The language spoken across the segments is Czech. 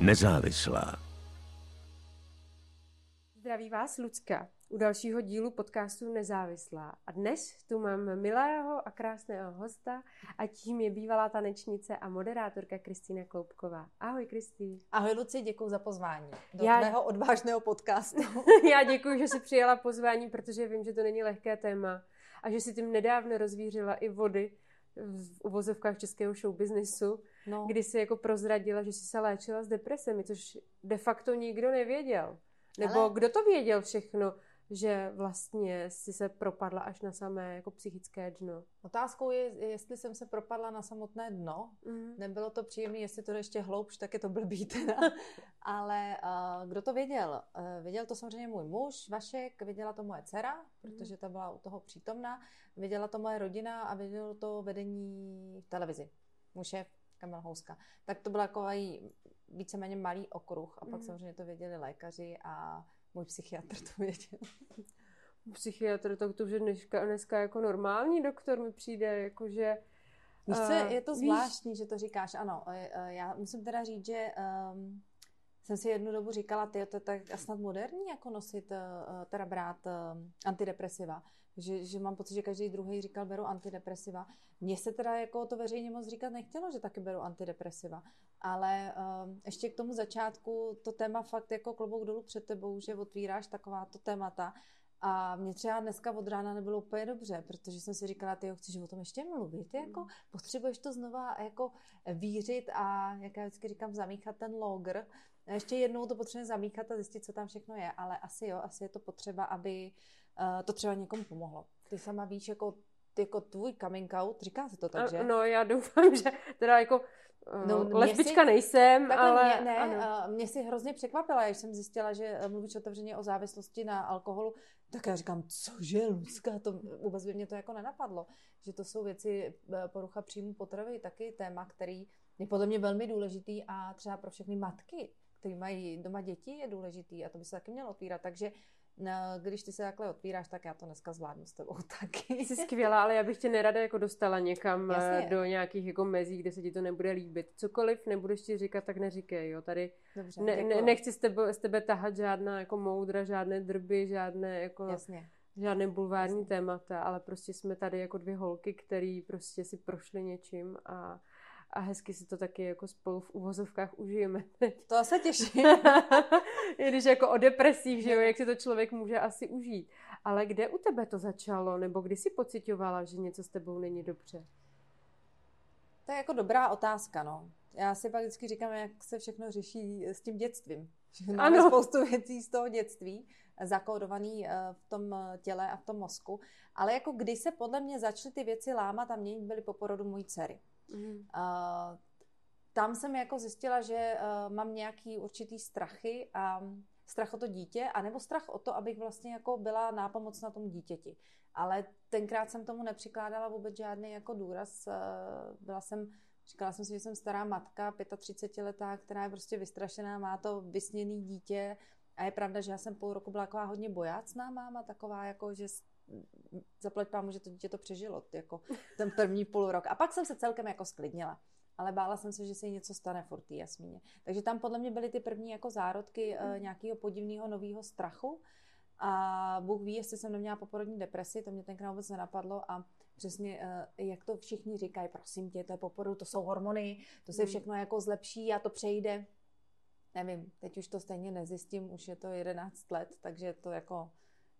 Nezávislá. Zdraví vás, Lucka, u dalšího dílu podcastu Nezávislá. A dnes tu mám milého a krásného hosta a tím je bývalá tanečnice a moderátorka Kristýna Kloubková. Ahoj, Kristý. Ahoj, Luci, děkuji za pozvání do Já... mého odvážného podcastu. Já děkuji, že jsi přijala pozvání, protože vím, že to není lehké téma a že si tím nedávno rozvířila i vody v uvozovkách českého showbiznesu, no. kdy si jako prozradila, že jsi se léčila s depresemi, což de facto nikdo nevěděl. Nebo Ale... kdo to věděl všechno, že vlastně si se propadla až na samé jako psychické dno? Otázkou je, jestli jsem se propadla na samotné dno. Mm. Nebylo to příjemné, jestli to ještě hloubš, tak je to blbý teda. Ale uh, kdo to věděl? Uh, věděl to samozřejmě můj muž, Vašek, věděla to moje dcera, protože ta byla u toho přítomná, věděla to moje rodina a vědělo to vedení v televizi. Můj šéf Kamil Houska. Tak to byl takový víceméně malý okruh a pak mm. samozřejmě to věděli lékaři a můj psychiatr to věděl. Psychiatr, to, to už je dneska, dneska jako normální doktor mi přijde, jakože... Víš co, je to zvláštní, víš? že to říkáš, ano. E, e, já musím teda říct, že um, jsem si jednu dobu říkala, ty to je tak snad moderní, jako nosit, uh, teda brát uh, antidepresiva že, že mám pocit, že každý druhý říkal, beru antidepresiva. Mně se teda jako to veřejně moc říkat nechtělo, že taky beru antidepresiva. Ale um, ještě k tomu začátku to téma fakt jako klobouk dolů před tebou, že otvíráš takováto témata. A mě třeba dneska od rána nebylo úplně dobře, protože jsem si říkala, ty chceš o tom ještě mluvit, jako mm. potřebuješ to znova jako vířit a, jak já vždycky říkám, zamíchat ten logr. A ještě jednou to potřebujeme zamíchat a zjistit, co tam všechno je, ale asi jo, asi je to potřeba, aby uh, to třeba někomu pomohlo. Ty sama víš, jako, jako tvůj coming out, říká se to tak, že? No, já doufám, že teda jako uh, no, lesbička si, nejsem, ale... Mě, ne, ano. Uh, mě si hrozně překvapila, když jsem zjistila, že mluvíš otevřeně o závislosti na alkoholu, tak já říkám, cože, Lucka, to vůbec by mě to jako nenapadlo, že to jsou věci, porucha příjmu potravy, taky téma, který je podle mě velmi důležitý a třeba pro všechny matky, které mají doma děti, je důležitý a to by se taky mělo otvírat. Takže No, když ty se takhle otvíráš, tak já to dneska zvládnu s tebou taky. Jsi skvělá, ale já bych tě nerada jako dostala někam Jasně. do nějakých jako mezí, kde se ti to nebude líbit. Cokoliv nebudeš ti říkat, tak neříkej, jo. Tady Dobře, ne, ne, nechci z tebe, z tebe tahat žádná jako moudra, žádné drby, žádné jako... Jasně. Žádné bulvární Jasně. témata, ale prostě jsme tady jako dvě holky, které prostě si prošly něčím a a hezky si to taky jako spolu v uvozovkách užijeme teď. To se těším. I když jako o depresích, že jo, jak si to člověk může asi užít. Ale kde u tebe to začalo, nebo kdy jsi pocitovala, že něco s tebou není dobře? To je jako dobrá otázka, no. Já si pak vždycky říkám, jak se všechno řeší s tím dětstvím. Že máme ano. spoustu věcí z toho dětství, zakódovaný eh, v tom těle a v tom mozku. Ale jako kdy se podle mě začaly ty věci lámat a měnit, byly po porodu mojí dcery. Mm. Uh, tam jsem jako zjistila, že uh, mám nějaký určitý strachy a strach o to dítě, anebo strach o to, abych vlastně jako byla nápomocna tomu dítěti. Ale tenkrát jsem tomu nepřikládala vůbec žádný jako důraz. Uh, byla jsem, říkala jsem si, že jsem stará matka, 35-letá, která je prostě vystrašená, má to vysněný dítě. A je pravda, že já jsem půl roku byla taková hodně bojácná máma, taková jako, že zaplať pámu, že to dítě to přežilo, jako ten první půl rok. A pak jsem se celkem jako sklidnila. Ale bála jsem se, že se jí něco stane furt Jasmíně. Takže tam podle mě byly ty první jako zárodky mm. uh, nějakého podivného nového strachu. A Bůh ví, jestli jsem neměla poporodní depresi, to mě tenkrát vůbec nenapadlo a přesně, uh, jak to všichni říkají, prosím tě, to je poporu, to jsou hormony, to se mm. všechno jako zlepší a to přejde. Nevím, teď už to stejně nezjistím, už je to 11 let, takže to jako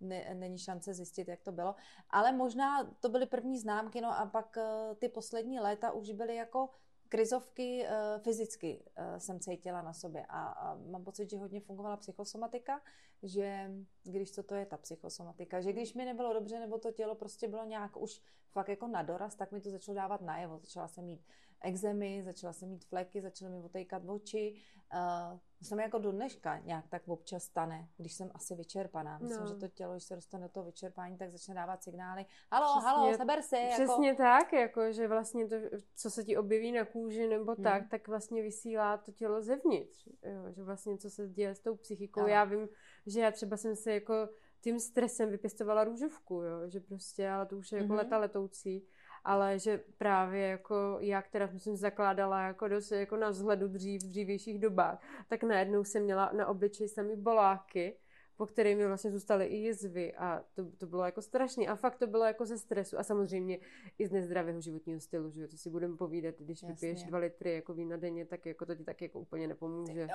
ne, není šance zjistit, jak to bylo. Ale možná to byly první známky, no a pak uh, ty poslední léta už byly jako krizovky uh, fyzicky uh, jsem cítila na sobě a, a mám pocit, že hodně fungovala psychosomatika, že když co to je ta psychosomatika, že když mi nebylo dobře nebo to tělo prostě bylo nějak už fakt jako na doraz, tak mi to začalo dávat najevo. Začala jsem mít exemy, začala jsem mít fleky, začaly mi otejkat oči. Uh, to se mi jako do dneška nějak tak občas stane, když jsem asi vyčerpaná. Myslím, no. že to tělo, když se dostane do toho vyčerpání, tak začne dávat signály. Halo, přesně, halo, seber si. Jako- přesně jako... tak, jako, že vlastně to, co se ti objeví na kůži nebo hmm. tak, tak vlastně vysílá to tělo zevnitř. Jo, že vlastně co se děje s tou psychikou. No. Já vím, že já třeba jsem se jako tím stresem vypěstovala růžovku, jo, že prostě, ale to už je jako mm-hmm. leta letoucí ale že právě jako já, která jsem zakládala jako dost jako na vzhledu dřív, v dřívějších dobách, tak najednou jsem měla na obličeji sami boláky po které mi vlastně zůstaly i jizvy a to, to bylo jako strašný a fakt to bylo jako ze stresu a samozřejmě i z nezdravého životního stylu, že jo, to si budeme povídat, když Jasně. vypiješ dva litry jako vína denně, tak jako to ti tak jako úplně nepomůže.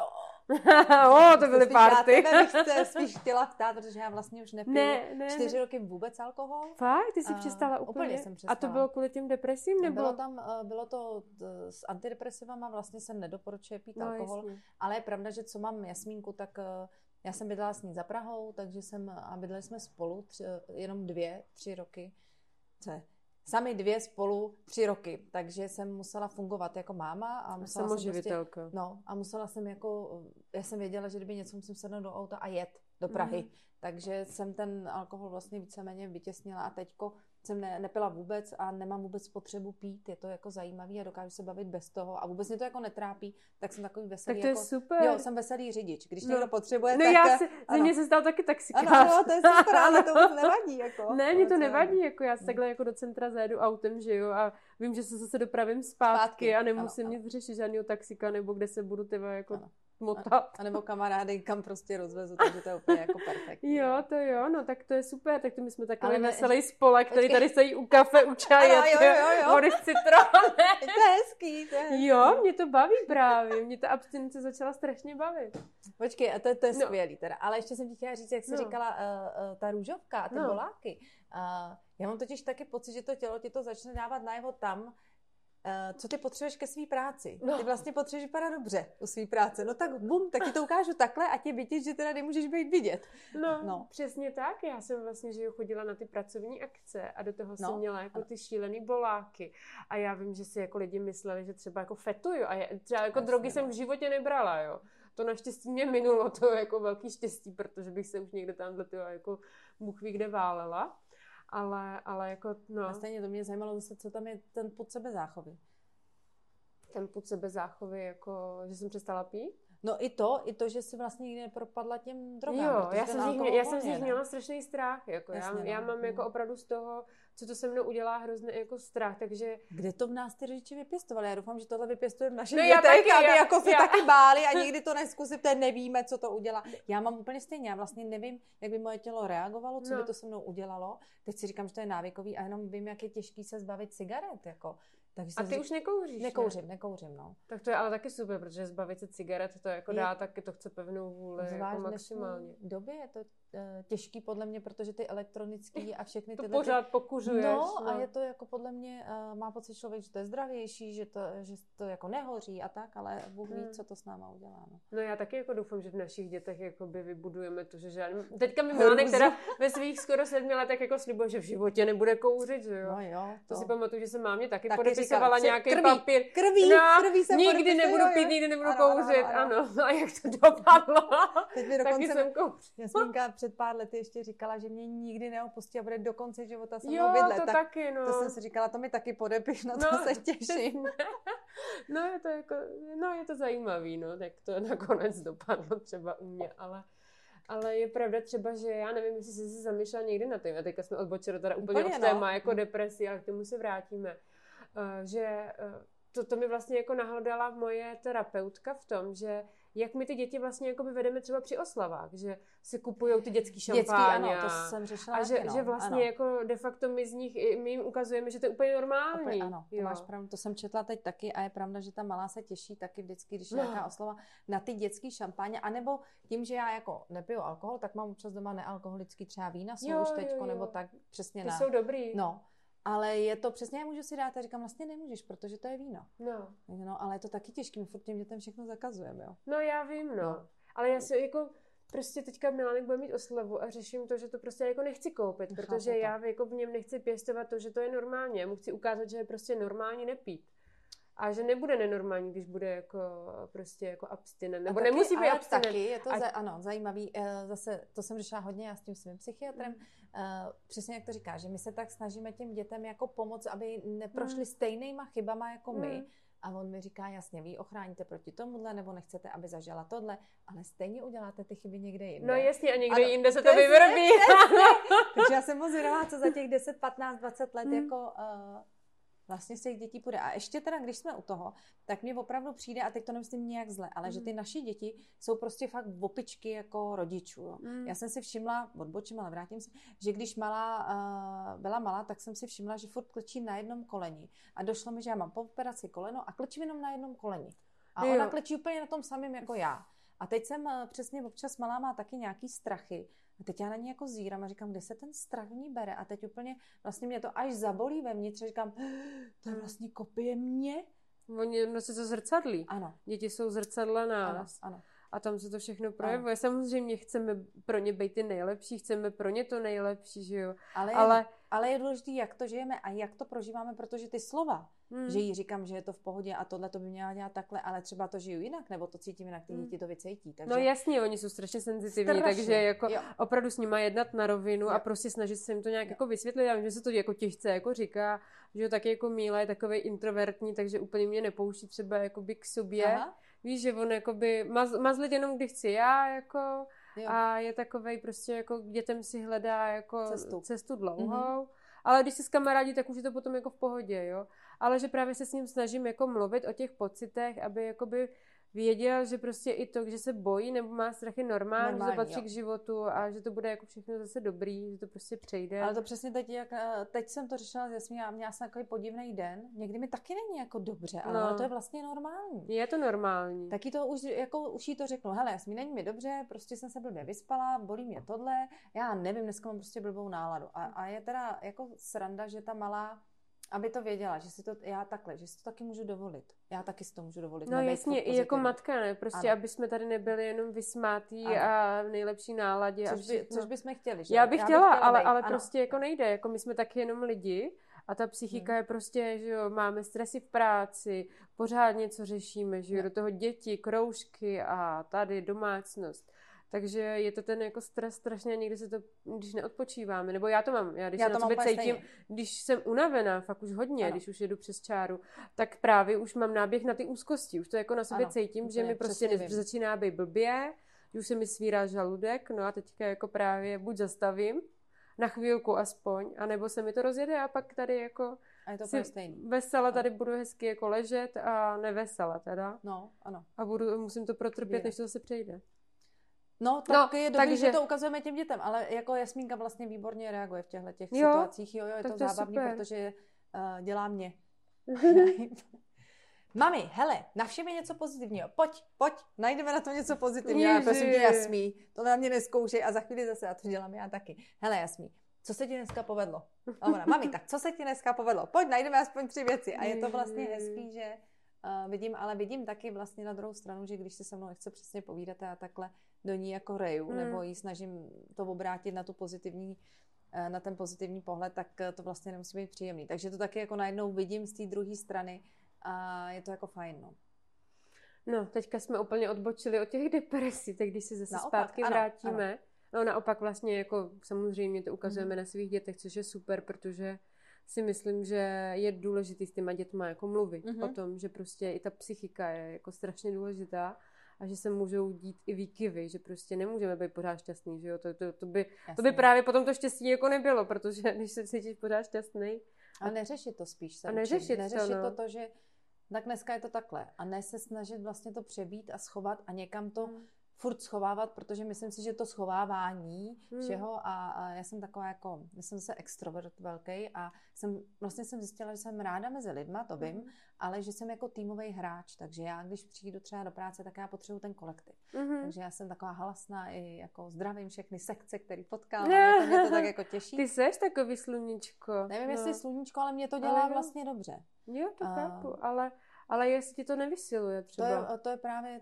o, to byly párty. Já bych spíš chtěla ptát, protože já vlastně už nepiju ne, ne, čtyři ne. roky vůbec alkohol. Fakt? Ty jsi přestala úplně? Úplně jsem přestala. A to bylo kvůli těm depresím? Nebo? Bylo tam, eh, bylo to s antidepresivama, vlastně se nedoporučuje pít no, alkohol, jasně. ale je pravda, že co mám jasmínku, tak eh, já jsem bydlela s ní za Prahou, takže jsem, a bydleli jsme spolu tři, jenom dvě, tři roky. Co je? Sami dvě spolu tři roky, takže jsem musela fungovat jako máma a musela jsem prostě, no, a musela jsem jako, já jsem věděla, že kdyby něco musím sednout do auta a jet do Prahy, mm. takže jsem ten alkohol vlastně víceméně vytěsnila a teďko jsem ne, nepila vůbec a nemám vůbec potřebu pít, je to jako zajímavý a dokážu se bavit bez toho a vůbec mě to jako netrápí, tak jsem takový veselý. Tak to je jako, super. Jo, jsem veselý řidič, když no. někdo potřebuje, no tak... já si, ano. mě se stal taky taxikář. Ano, ano, to je super, ale to vůbec nevadí. Jako, ne, mě to nevadí, jako já se takhle jako do centra zajedu autem, že jo, a vím, že se zase dopravím zpátky, zpátky. a nemusím ano, nic ano. řešit žádného taxika, nebo kde se budu tyva jako ano motat. A, nebo kamarády, kam prostě rozvezu, takže to je úplně jako perfektní. Jo, to jo, no tak to je super, tak to my jsme takový Ale veselý spolek, který tady stojí u kafe, u čaje, ano, jo, jo, jo. vody s citronem. to je hezký, to je hezký. Jo, mě to baví právě, mě ta abstinence začala strašně bavit. Počkej, a to, to je no. skvělý teda, ale ještě jsem ti chtěla říct, jak jsi no. říkala, uh, uh, ta růžovka a ty no. boláky. Uh, já mám totiž taky pocit, že to tělo ti to začne dávat najevo tam, co ty potřebuješ ke své práci. No. Ty vlastně potřebuješ vypadat dobře u své práce. No tak bum, tak ti to ukážu takhle a tě vidět, že teda nemůžeš být vidět. No, no, přesně tak. Já jsem vlastně, že chodila na ty pracovní akce a do toho no. jsem měla jako ty šílený boláky. A já vím, že si jako lidi mysleli, že třeba jako fetuju. A já, třeba jako Jasně, drogy no. jsem v životě nebrala, jo. To naštěstí mě minulo, to je jako velký štěstí, protože bych se už někde tamhle jako Bůh ví kde válela ale, ale jako, no. A stejně to mě zajímalo zase, co tam je ten put sebezáchovy. Ten put sebezáchovy, jako, že jsem přestala pít? No i to, i to, že si vlastně nikdy nepropadla těm drogám. Jo, já jsem, z nich, já jsem z nich měla strašný strach. Jako Jasně, já, no. já mám jako opravdu z toho, co to se mnou udělá, hrozný jako strach, takže... Kde to v nás ty rodiče vypěstovali? Já doufám, že tohle vypěstujeme v našich no, dětech, taky, aby já, jako se já. taky báli a nikdy to neskusíte, nevíme, co to udělá. Já mám úplně stejně, já vlastně nevím, jak by moje tělo reagovalo, co no. by to se mnou udělalo. Teď si říkám, že to je návykový a jenom vím, jak je těžký se zbavit cigaret. Jako. Takže a ty řík... už nekouříš, Nekouřím, ne? nekouřím, no. Tak to je ale taky super, protože zbavit se cigaret, to jako je... dá, taky to chce pevnou vůli, Zvlášť jako maximálně. V době je to těžký podle mě, protože ty elektronický a všechny ty... To pořád ty... pokužuješ. No, no, a je to jako podle mě, uh, má pocit člověk, že to je zdravější, že to, že to jako nehoří a tak, ale Bůh ví, hmm. co to s náma udělá. No. no já taky jako doufám, že v našich dětech jakoby vybudujeme to, že žádný... Teďka mi Milánek teda ve svých skoro sedmi letech jako slibuje, že v životě nebude kouřit, že jo? No jo. To, to si pamatuju, že se mámě taky, taky podepisovala nějaký krví, papír. Krví, no, krví jsem nikdy nebudu pít, nikdy nebudu ano, kouřit, ano, ano. ano. A jak to dopadlo? Teď mi dokonce, taky jsem kouřil. Jasmínka před pár lety ještě říkala, že mě nikdy neopustí a bude do konce života se mnou bydlet. to tak, taky, no. To jsem si říkala, to mi taky podepiš, no to se těším. no je to jako, no je to zajímavý, no, tak to nakonec dopadlo třeba u mě, ale ale je pravda třeba, že já nevím, jestli jsi se zamýšlela někdy na tím, a teďka jsme odbočili teda úplně, úplně od téma no. jako depresi, ale k tomu se vrátíme. Uh, že uh, to, to mi vlastně jako nahlodala moje terapeutka v tom, že jak my ty děti vlastně jako by vedeme třeba při oslavách, že si kupují ty dětský šampáně. Dětský, ano, to jsem řešila. A že, no, že vlastně ano. jako de facto my z nich, my jim ukazujeme, že to je úplně normální. Opět, ano, to jo. máš pravdu, to jsem četla teď taky a je pravda, že ta malá se těší taky vždycky, když je no. nějaká oslava na ty dětský šampáně, anebo tím, že já jako nepiju alkohol, tak mám občas doma nealkoholický třeba vína, jsou už teďko, nebo tak přesně Ty na... jsou dobrý. No, ale je to přesně, já můžu si dát a říkám, vlastně nemůžeš, protože to je víno. No. no ale je to taky těžké, my furt těm dětem všechno zakazujeme, jo. No já vím, no. no. Ale já si jako, prostě teďka Milánek bude mít oslavu a řeším to, že to prostě jako nechci koupit, protože to. já jako v něm nechci pěstovat to, že to je normálně. Já mu chci ukázat, že je prostě normální nepít. A že nebude nenormální, když bude jako prostě jako abstinent. Nebo taky, nemusí být abstinent. Taky, je to a... za, ano, zajímavý. Eh, zase to jsem řešila hodně já s tím svým psychiatrem. Mm. Přesně jak to říká, že my se tak snažíme těm dětem jako pomoct, aby neprošli mm. stejnýma chybama jako my. Mm. A on mi říká, jasně, vy ochráníte proti tomuhle, nebo nechcete, aby zažila tohle, ale stejně uděláte ty chyby někde jinde. No jasně, a někde ano, jinde se to vyvrbí. Takže já jsem moc zvědavá, co za těch 10, 15, 20 let mm. jako uh, vlastně z těch dětí půjde. A ještě teda, když jsme u toho, tak mě opravdu přijde, a teď to nemyslím nějak zle, ale mm. že ty naše děti jsou prostě fakt opičky jako rodičů. Jo. Mm. Já jsem si všimla, odbočím, ale vrátím se, že když malá, uh, byla malá, tak jsem si všimla, že furt klečí na jednom koleni. A došlo mi, že já mám po operaci koleno a klečím jenom na jednom koleni. A jo. ona klečí úplně na tom samém jako já. A teď jsem uh, přesně občas malá má taky nějaký strachy. A teď já na ní jako zírám a říkám, kde se ten strach v ní bere. A teď úplně vlastně mě to až zabolí vevnitř. Říkám, to je vlastně kopie mě. Oni no se to zrcadlí. Ano. Děti jsou zrcadla nás. Ano, ano. A tam se to všechno projevuje. Ano. Samozřejmě chceme pro ně být ty nejlepší, chceme pro ně to nejlepší, že jo. Ale, ale, ale je důležité, jak to žijeme a jak to prožíváme, protože ty slova, Hmm. Že jí říkám, že je to v pohodě a tohle to by měla dělat takhle, ale třeba to žiju jinak, nebo to cítím jinak, ty hmm. děti to vycítí. Takže... No jasně, oni jsou strašně senzitivní, strašně. takže jako jo. opravdu s nimi jednat na rovinu jo. a prostě snažit se jim to nějak jo. jako vysvětlit. Já vím, že se to jako těžce jako říká, že taky jako Míla je takový introvertní, takže úplně mě nepouští třeba jakoby k sobě. Aha. Víš, že on jakoby maz, mazlit jenom kdy chci já, jako jo. a je takovej prostě jako dětem si hledá jako cestu, cestu dlouhou. Mm-hmm. Ale když se s kamarádi, tak už je to potom jako v pohodě, jo ale že právě se s ním snažím jako mluvit o těch pocitech, aby jakoby věděl, že prostě i to, že se bojí nebo má strachy normální, normální že to patří jo. k životu a že to bude jako všechno zase dobrý, že to prostě přejde. Ale to přesně teď, jak, eh, teď jsem to řešila s Jasmí a měla jsem takový podivný den. Někdy mi taky není jako dobře, ale no. to je vlastně normální. Je to normální. Taky to už, jako už jí to řeknu, hele, Jasmí, není mi dobře, prostě jsem se blbě vyspala, bolí mě tohle, já nevím, dneska mám prostě blbou náladu. A, a je teda jako sranda, že ta malá aby to věděla, že si to, já takhle, že si to taky můžu dovolit. Já taky si to můžu dovolit. No jasně, i jako matka, ne? Prostě, ano. aby jsme tady nebyli jenom vysmátí ano. a v nejlepší náladě. Což, by, což bychom chtěli, že? Já bych já chtěla, bych chtěla ale, ale prostě jako nejde. Jako my jsme taky jenom lidi a ta psychika hmm. je prostě, že jo, máme stresy v práci, pořád něco řešíme, že jo, do toho děti, kroužky a tady domácnost. Takže je to ten jako stres strašně, někdy se to, když neodpočíváme, nebo já to mám, já když já to na sebe cítím, stejně. když jsem unavená, fakt už hodně, ano. když už jedu přes čáru, tak právě už mám náběh na ty úzkosti, už to jako na sobě ano, cítím, že mi prostě ne, začíná být blbě, že už se mi svírá žaludek, no a teďka jako právě buď zastavím, na chvílku aspoň, anebo se mi to rozjede a pak tady jako a je to si stejný. Vesela tady budu hezky jako ležet a nevesela teda. No, ano. A budu, musím to protrpět, než to zase přejde. No, tak no, je dobré, takže... že to ukazujeme těm dětem, ale jako Jasmínka vlastně výborně reaguje v těchto těch jo, situacích. Jo, jo, je to, to zábavný, super. protože uh, dělá mě. Mami, hele, navštěv něco pozitivního. Pojď, pojď, najdeme na to něco pozitivního. Já prosím tě, Jasmí, to na mě neskoušej a za chvíli zase já to dělám já taky. Hele, Jasmí, co se ti dneska povedlo? Ona, mami, tak co se ti dneska povedlo? Pojď, najdeme aspoň tři věci. A je to vlastně hezký, že uh, vidím, ale vidím taky vlastně na druhou stranu, že když se se mnou nechce přesně povídat a takhle, do ní jako reju, hmm. nebo jí snažím to obrátit na tu pozitivní eh, na ten pozitivní pohled, tak eh, to vlastně nemusí být příjemný. Takže to taky jako najednou vidím z té druhé strany a je to jako fajn, no. No, teďka jsme úplně odbočili od těch depresí, tak když se zase naopak, zpátky ano, vrátíme, ano. no naopak vlastně jako samozřejmě to ukazujeme mm. na svých dětech, což je super, protože si myslím, že je důležitý s těma dětma jako mluvit mm-hmm. o tom, že prostě i ta psychika je jako strašně důležitá a že se můžou dít i výkyvy, že prostě nemůžeme být pořád šťastný, že jo, to, to, to, by, to by právě potom to štěstí jako nebylo, protože když se cítíš pořád šťastný. A, a neřešit to spíš se A neřešit, neřešit to, no. to, to, že tak dneska je to takhle. A ne se snažit vlastně to přebít a schovat a někam to hmm furt schovávat, protože myslím si, že to schovávání hmm. všeho a, a já jsem taková jako, já jsem se extrovert velký a jsem, vlastně jsem zjistila, že jsem ráda mezi lidma, to vím, hmm. ale že jsem jako týmový hráč, takže já, když přijdu třeba do práce, tak já potřebuji ten kolektiv. Hmm. Takže já jsem taková halasná i jako zdravím všechny sekce, který potkám, to mě to tak jako těší. Ty seš takový sluníčko. Nevím, no. jestli sluníčko, ale mě to dělá ale vlastně dobře. Jo, to chápu, ale ale jestli ti to nevysiluje třeba. To je, to je právě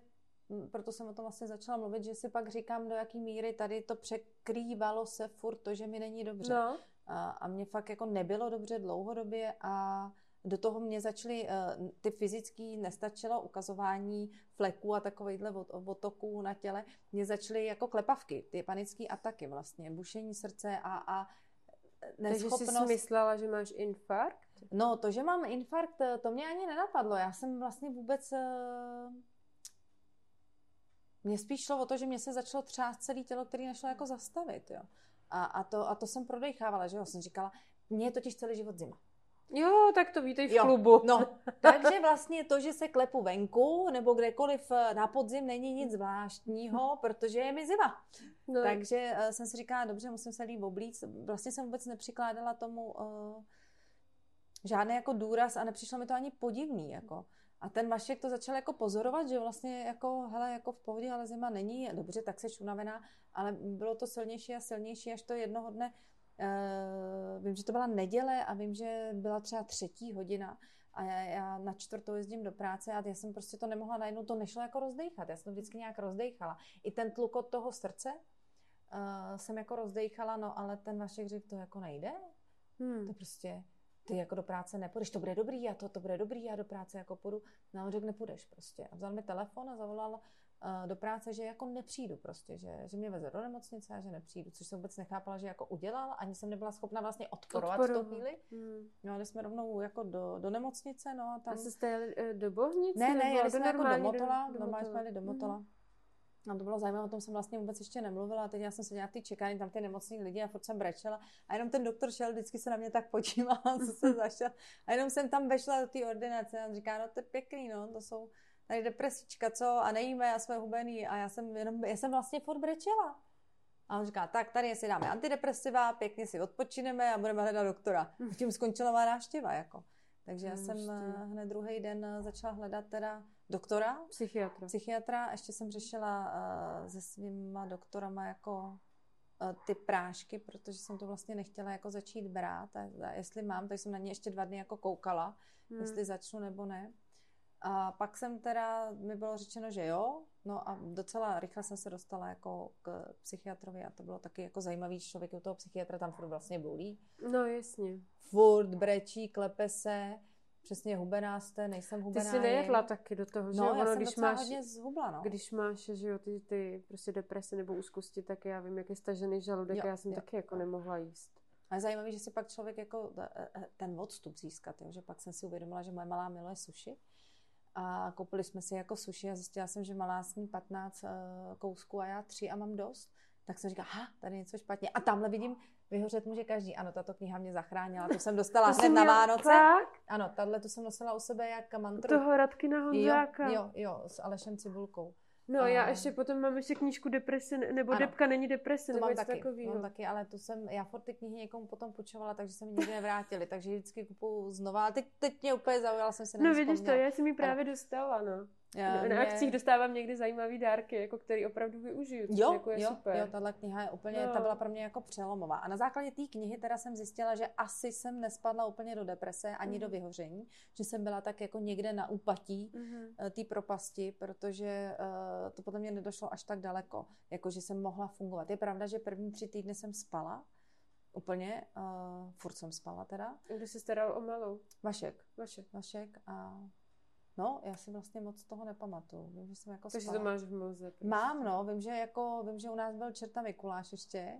proto jsem o tom vlastně začala mluvit, že si pak říkám, do jaký míry tady to překrývalo se furt to, že mi není dobře. No. A, a mě fakt jako nebylo dobře dlouhodobě a do toho mě začaly, uh, ty fyzický nestačilo, ukazování fleků a takovýchhle otoků na těle, mě začaly jako klepavky, ty panické ataky vlastně, bušení srdce a, a neschopnost... Takže jsi myslela, že máš infarkt? No, to, že mám infarkt, to mě ani nenapadlo. Já jsem vlastně vůbec... Uh mně spíš šlo o to, že mě se začalo třást celé tělo, který nešlo jako zastavit. Jo. A, a, to, a to jsem prodechávala, že jo. Jsem říkala, mně je totiž celý život zima. Jo, tak to vítej v jo. klubu. No, takže vlastně to, že se klepu venku nebo kdekoliv eh, na podzim není nic zvláštního, protože je mi zima. No. Takže uh, jsem si říkala, dobře, musím se líp oblíct. Vlastně jsem vůbec nepřikládala tomu uh, žádný jako důraz a nepřišlo mi to ani podivný. Jako. A ten Vašek to začal jako pozorovat, že vlastně jako, hele, jako v pohodě, ale zima není, dobře, tak se unavená, ale bylo to silnější a silnější, až to jednoho dne, uh, vím, že to byla neděle a vím, že byla třeba třetí hodina a já, já na čtvrtou jezdím do práce a já jsem prostě to nemohla najednou, to nešlo jako rozdejchat, já jsem to vždycky nějak rozdejchala. I ten tluk od toho srdce uh, jsem jako rozdejchala, no ale ten Vašek řekl, to jako nejde, hmm. to prostě, ty jako do práce nepůjdeš, to bude dobrý, a to, to bude dobrý, já do práce jako půjdu. No on řekl, nepůjdeš prostě. A vzal mi telefon a zavolal uh, do práce, že jako nepřijdu prostě, že, že mě veze do nemocnice a že nepřijdu, což jsem vůbec nechápala, že jako udělal, ani jsem nebyla schopna vlastně odporovat Odporu. v tu chvíli. Hmm. No, ale jsme rovnou jako do, do nemocnice, no a tam... A jste jeli eh, do Bohnice? Ne, ne, jeli jsme jako do Motola, do, normálně jsme jeli do Motola. Hmm. A to bylo zajímavé, o tom jsem vlastně vůbec ještě nemluvila. A teď já jsem seděla v té čekání, tam ty nemocní lidi a furt jsem brečela. A jenom ten doktor šel, vždycky se na mě tak podíval, co se zašel. A jenom jsem tam vešla do té ordinace a on říká, no to je pěkný, no, to jsou tady depresička, co? A nejíme, a jsme hubený. A já jsem, jenom, já jsem vlastně furt brečela. A on říká, tak tady si dáme antidepresiva, pěkně si odpočineme a budeme hledat doktora. Tím skončila má návštěva, jako. Takže já jsem eh, hned druhý den eh, začala hledat teda doktora. Psychiatra. Psychiatra. Ještě jsem řešila uh, se svýma doktorama jako uh, ty prášky, protože jsem to vlastně nechtěla jako začít brát. A, a jestli mám, tak jsem na ně ještě dva dny jako koukala, hmm. jestli začnu nebo ne. A pak jsem teda, mi bylo řečeno, že jo, no a docela rychle jsem se dostala jako k psychiatrovi a to bylo taky jako zajímavý člověk u toho psychiatra, tam furt vlastně bolí. No jasně. Furt brečí, klepe se, přesně hubená jste, nejsem hubená. Ty jsi nejedla taky do toho, že no, ono, já když máš, hodně zhubla, no. Když máš, že jo, ty, ty prostě deprese nebo úzkosti, tak já vím, jak je stažený žaludek jo, já jsem jo, taky jako jo. nemohla jíst. A je zajímavé, že si pak člověk jako e, e, ten odstup získat, jo? že pak jsem si uvědomila, že moje malá miluje suši a koupili jsme si jako suši a zjistila jsem, že malá sní 15 uh, kousků a já tři a mám dost. Tak jsem říkala, ha, tady něco špatně. A tamhle vidím, vyhořet může každý. Ano, tato kniha mě zachránila, to jsem dostala to hned na Vánoce. Tak? Ano, tahle tu jsem nosila u sebe jak mantru. Toho Radkina Honzáka. Jo, jo, jo, s Alešem Cibulkou. No, a... já ještě potom mám ještě knížku Deprese, nebo ano, Depka není deprese, nebo taky, takovýho. mám taky, ale to jsem, já fort ty knihy někomu potom půjčovala, takže se mi nikdy nevrátili, takže vždycky kupuju znova. A teď, teď mě úplně zaujala, jsem se No vidíš to, já jsem mi právě ano. dostala, no. Já, na, na akcích dostávám někdy zajímavý dárky, jako který opravdu využiju, jo, jako je jo, super. Jo, tahle kniha je úplně, no. ta byla pro mě jako přelomová. A na základě té knihy teda jsem zjistila, že asi jsem nespadla úplně do deprese, ani mm. do vyhoření, že jsem byla tak jako někde na úpatí mm. té propasti, protože uh, to podle mě nedošlo až tak daleko, jako že jsem mohla fungovat. Je pravda, že první tři týdny jsem spala, Úplně, uh, furt jsem spala teda. Kdo se staral o malou? Vašek. Vašek. Vašek a No, já si vlastně moc toho nepamatuju. Vím, že jsem jako Takže spala. to máš v mlze. Prostě. Mám, no. Vím, že jako, vím, že u nás byl čerta Mikuláš ještě.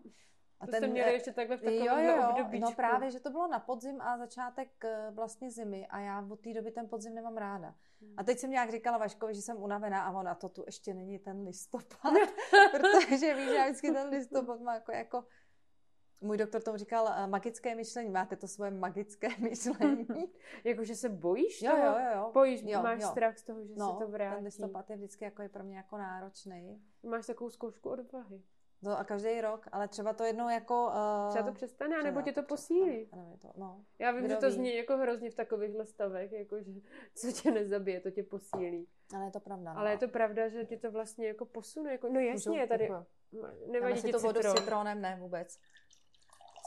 A to ten, jste měli ještě takhle v takovém jo, jo, obdobíčku. No právě, že to bylo na podzim a začátek eh, vlastně zimy a já od té doby ten podzim nemám ráda. Hmm. A teď jsem nějak říkala Vaškovi, že jsem unavená a ona to tu ještě není ten listopad, protože víš, že vždycky ten listopad má jako, jako můj doktor tomu říkal uh, magické myšlení. Máte to svoje magické myšlení. Jakože se bojíš jo, toho? Jo, jo, jo. Bojíš, jo, máš jo. strach z toho, že no, se to vrátí. ten listopad je vždycky jako je pro mě jako náročný. Máš takovou zkoušku odvahy. To a každý rok, ale třeba to jednou jako... Uh, třeba to přestane, nebo tě to posílí. Ano, to, no. Já vím, Kdo že to ví? zní jako hrozně v takovýchhle stavech, jako že co tě nezabije, to tě posílí. Ale je to pravda. No. Ale je to pravda, že tě to vlastně jako posune. Jako, no jasně, tady... Nevadí ti to vodu s citronem, ne vůbec.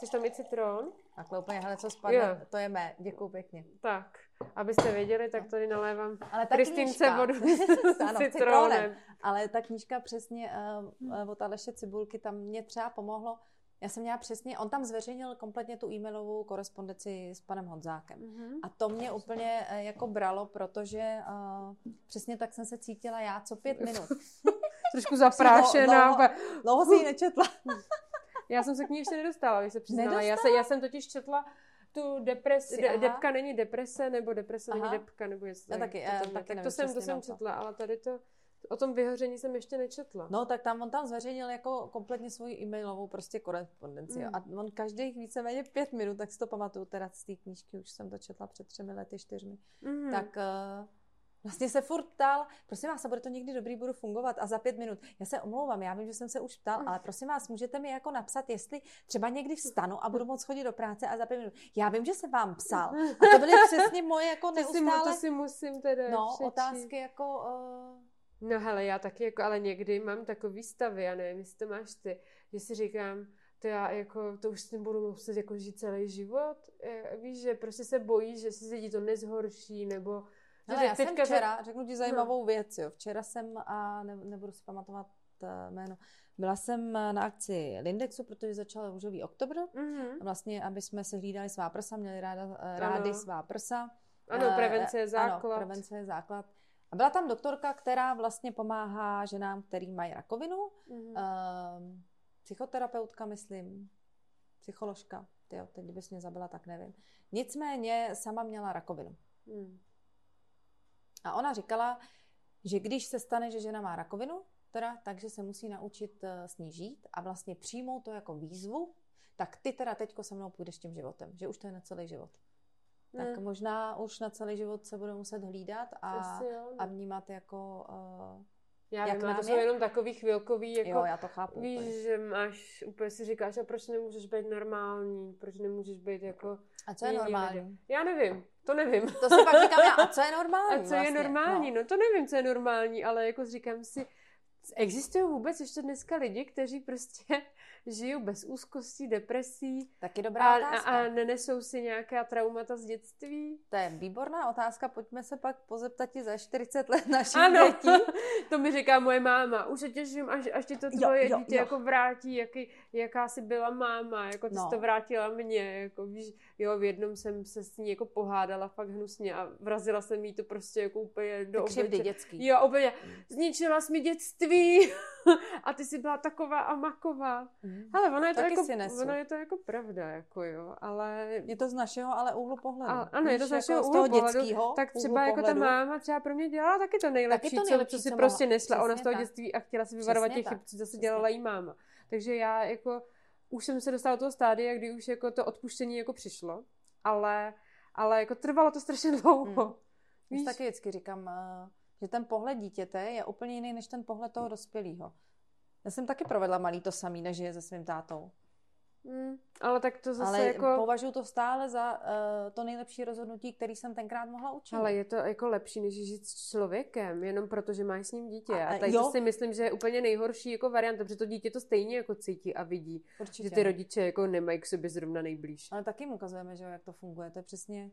Chceš tam i citron? Takhle úplně, hele, co spadne, jo. to je mé. Děkuju pěkně. Tak, abyste věděli, tak tady nalévám Ale ta Kristýnce vodu ano, s citronem. Ale ta knížka přesně uh, od Aleše Cibulky, tam mě třeba pomohlo, já jsem měla přesně, on tam zveřejnil kompletně tu e-mailovou korespondenci s panem Honzákem. Mm-hmm. A to mě úplně uh, jako bralo, protože uh, přesně tak jsem se cítila já co pět minut. Trošku zaprášená. Dlouho, dlouho si ji nečetla. Já jsem se k ní ještě nedostala, když se přiznala. Já, se, já jsem totiž četla tu depresi, de, depka není deprese, nebo deprese aha. není depka, nebo jestli. Já taky, já, to, taky tak to jsem, to jsem četla, ale tady to, O tom vyhoření jsem ještě nečetla. No, tak tam on tam zveřejnil jako kompletně svoji e-mailovou prostě korespondenci. Mm. A on každých víceméně pět minut, tak si to pamatuju, teda z té knížky, už jsem to četla před třemi lety, čtyřmi. Mm. Tak uh, Vlastně se furt ptal, prosím vás, a bude to někdy dobrý, budu fungovat a za pět minut. Já se omlouvám, já vím, že jsem se už ptal, mm. ale prosím vás, můžete mi jako napsat, jestli třeba někdy vstanu a budu moct chodit do práce a za pět minut. Já vím, že jsem vám psal. A to byly přesně moje jako neustále... To si, to si musím teda No, přečít. otázky jako... Uh... No hele, já taky jako, ale někdy mám takový stavy, já nevím, jestli to máš ty, že si říkám, to já jako, to už s tím budu muset jako žít celý život. Víš, že prostě se bojí, že si lidi to nezhorší, nebo Hele, já jsem včera, že... řeknu ti zajímavou no. věc, jo. Včera jsem, a ne, nebudu si pamatovat eh, jméno, byla jsem eh, na akci Lindexu, protože začal růžový oktobr. Mm-hmm. Vlastně, aby jsme se hlídali svá prsa, měli ráda, eh, rády ano. svá prsa. Ano, prevence je základ. Ano, prevence je základ. A byla tam doktorka, která vlastně pomáhá ženám, který mají rakovinu. Mm-hmm. Uh, psychoterapeutka, myslím, psycholožka. Tyjo, teď bys mě zabila, tak nevím. Nicméně sama měla rakovinu. Mm. A ona říkala, že když se stane, že žena má rakovinu, teda, takže se musí naučit eh, s ní žít a vlastně přijmout to jako výzvu, tak ty teda teďko se mnou půjdeš tím životem, že už to je na celý život. Tak ne. možná už na celý život se bude muset hlídat a, no. a vnímat jako uh, já jak vím, to jsou jenom takový chvilkový, jako, jo, já to chápu. Víš, úplně. že máš, úplně si říkáš, a proč nemůžeš být normální, proč nemůžeš být jako... A co je normální? Já nevím, to nevím. To si pak říkám já, a co je normální A co vlastně? je normální, no. no to nevím, co je normální, ale jako říkám si, existují vůbec ještě dneska lidi, kteří prostě žijou bez úzkostí, depresí. Taky dobrá a, otázka. A, a nenesou si nějaká traumata z dětství? To je výborná otázka, pojďme se pak pozeptat ti za 40 let našich ano, dětí. to mi říká moje máma. Už se těším, až, až ti to tvoje jo, jo, dítě jo. jako vrátí, jaký, jaká jsi byla máma, jako ty no. jsi to vrátila mě. Jako, víš, jo, v jednom jsem se s ní jako pohádala fakt hnusně a vrazila jsem jí to prostě jako úplně do obliče. dětský. Jo, úplně. Zničila jsi mi dětství a ty jsi byla taková a maková. Mm. Ale ono je, to jako, ono je to jako pravda, jako jo, ale... Je to z našeho ale úhlu pohledu. A, ano, je to z našeho jako úhlu pohledu. Dětskýho, tak třeba jako pohledu. ta máma třeba pro mě dělala taky to nejlepší, taky to nejlepší co, co si prostě nesla ona z toho dětství a chtěla si vyvarovat těch chyb, co zase dělala jí máma. Takže já jako už jsem se dostala do toho stádia, kdy už jako to odpuštění jako přišlo, ale, ale jako trvalo to strašně dlouho. Hmm. Víš? taky vždycky říkám, uh že ten pohled dítěte je úplně jiný než ten pohled toho dospělého. Já jsem taky provedla malý to samý, než je se svým tátou. Mm, ale tak to zase ale jako... považuji to stále za uh, to nejlepší rozhodnutí, který jsem tenkrát mohla učit. Ale je to jako lepší, než žít s člověkem, jenom proto, že máš s ním dítě. A, a tady to si myslím, že je úplně nejhorší jako varianta, protože to dítě to stejně jako cítí a vidí. Určitě. Že ty rodiče jako nemají k sobě zrovna nejblíž. Ale taky mu ukazujeme, že jak to funguje. To je přesně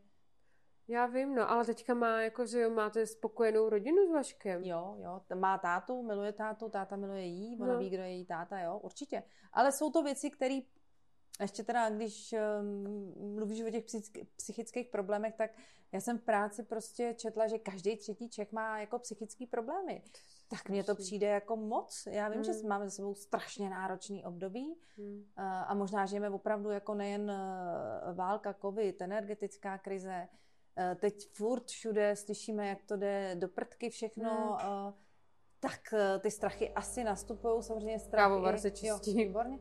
já vím, no, ale teďka má, jako, že jo, máte spokojenou rodinu s Vaškem. Jo, jo, má tátu, miluje tátu, táta miluje jí, ona no. ví, kdo je její táta, jo, určitě. Ale jsou to věci, které ještě teda, když um, mluvíš o těch psychických problémech, tak já jsem v práci prostě četla, že každý třetí Čech má jako psychické problémy. Tak mně to přijde jako moc. Já vím, hmm. že máme za sebou strašně náročný období hmm. a možná žijeme opravdu jako nejen eh, válka, covid, energetická krize, Eh, teď furt všude slyšíme, jak to jde do prdky všechno, hmm. tak eh, ty strachy asi nastupují, samozřejmě strachy. Kávovar se čistí. Jo, výborně.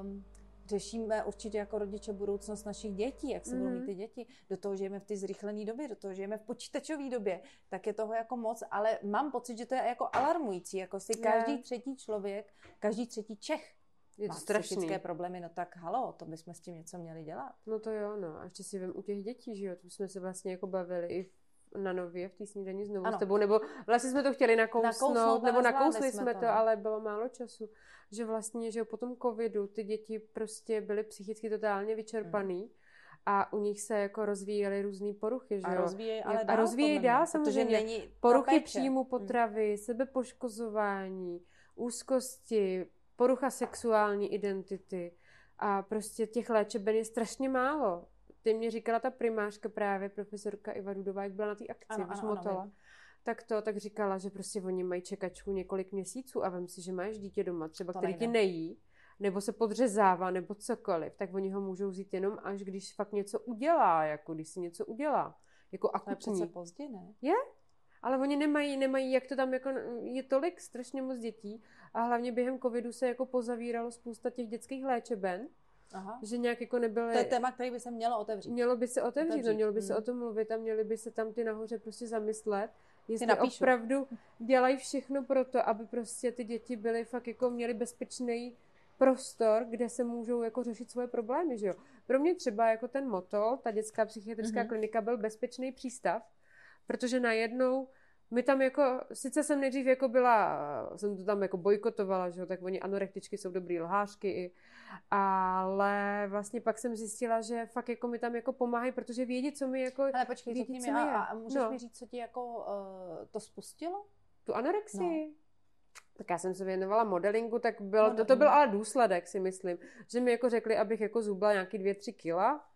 Um, řešíme určitě jako rodiče budoucnost našich dětí, jak se mm-hmm. budou mít mhm. ty děti. Do toho žijeme v té zrychlené době, do toho žijeme v počítačové době, tak je toho jako moc, ale mám pocit, že to je jako alarmující, jako si každý třetí člověk, každý třetí Čech je to strašný. psychické problémy, no tak halo, to bychom s tím něco měli dělat. No to jo, no. A ještě si vím u těch dětí, že jo, to jsme se vlastně jako bavili i na nově v té snídaní znovu ano. s tebou, nebo vlastně jsme to chtěli nakousnout, nakousnout nebo nakousli jsme to, to, ale bylo málo času. Že vlastně, že po tom covidu ty děti prostě byly psychicky totálně vyčerpaný. Hmm a u nich se jako rozvíjely různé poruchy, že a jo? Rozvíjej, ale dál, a rozvíjejí dál samozřejmě. Není poruchy příjmu potravy, hmm. sebepoškozování, úzkosti, porucha sexuální identity a prostě těch léčeben je strašně málo. Ty mě říkala ta primářka právě, profesorka Iva Dudová, jak byla na té akci, ano, ano, motala, ano, tak to tak říkala, že prostě oni mají čekačku několik měsíců a vem si, že máš dítě doma, třeba to který nejde. ti nejí, nebo se podřezává, nebo cokoliv, tak oni ho můžou vzít jenom až když fakt něco udělá, jako když si něco udělá. Jako akutní. To je přece pozdě, ne? Je? ale oni nemají, nemají, jak to tam jako, je tolik strašně moc dětí a hlavně během covidu se jako pozavíralo spousta těch dětských léčeben, Aha. že nějak jako nebyly... To je téma, který by se mělo otevřít. Mělo by se otevřít, otevřít. No, mělo by hmm. se o tom mluvit a měli by se tam ty nahoře prostě zamyslet, jestli opravdu dělají všechno pro to, aby prostě ty děti byly fakt jako měly bezpečný prostor, kde se můžou jako řešit svoje problémy, že jo. Pro mě třeba jako ten motol, ta dětská psychiatrická mm-hmm. klinika byl bezpečný přístav, protože najednou my tam jako, sice jsem nejdřív jako byla, jsem to tam jako bojkotovala, že jo, tak oni anorektičky jsou dobrý lhářky, i, ale vlastně pak jsem zjistila, že fakt jako mi tam jako pomáhají, protože vědí, co mi jako... Ale počkej, vědí, řekni mi, a, a můžeš no. mi říct, co ti jako uh, to spustilo? Tu anorexii? No. Tak já jsem se věnovala modelingu, tak bylo, to, to byl ale důsledek, si myslím, že mi jako řekli, abych jako zubla nějaký dvě, tři kila,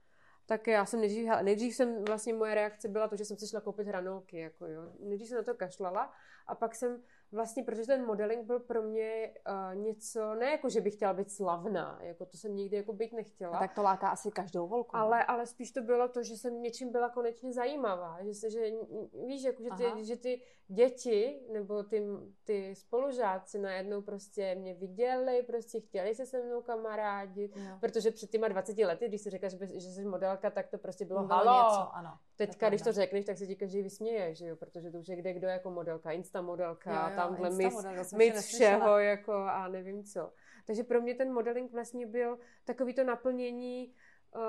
tak já jsem nejdřív, nejdřív jsem, vlastně moje reakce byla to, že jsem si šla koupit hranolky, jako jo. Nejdřív jsem na to kašlala a pak jsem vlastně, protože ten modeling byl pro mě uh, něco, ne jako, že bych chtěla být slavná, jako to jsem nikdy jako být nechtěla. A tak to láká asi každou volku. Ale, ale spíš to bylo to, že jsem něčím byla konečně zajímavá, že se, že víš, jako, že, ty, že ty děti nebo ty, ty spolužáci najednou prostě mě viděli, prostě chtěli se se mnou kamarádit, jo. protože před těma 20 lety, když si řekla, že, že jsi modelka, tak to prostě bylo, bylo halo. Něco, ano. Teďka, když to řekneš, tak se ti každý vysměje, že jo, protože to už je kde kdo jako modelka, insta modelka, jo, jo, tamhle mis, všeho, jako a nevím co. Takže pro mě ten modeling vlastně byl takový to naplnění uh,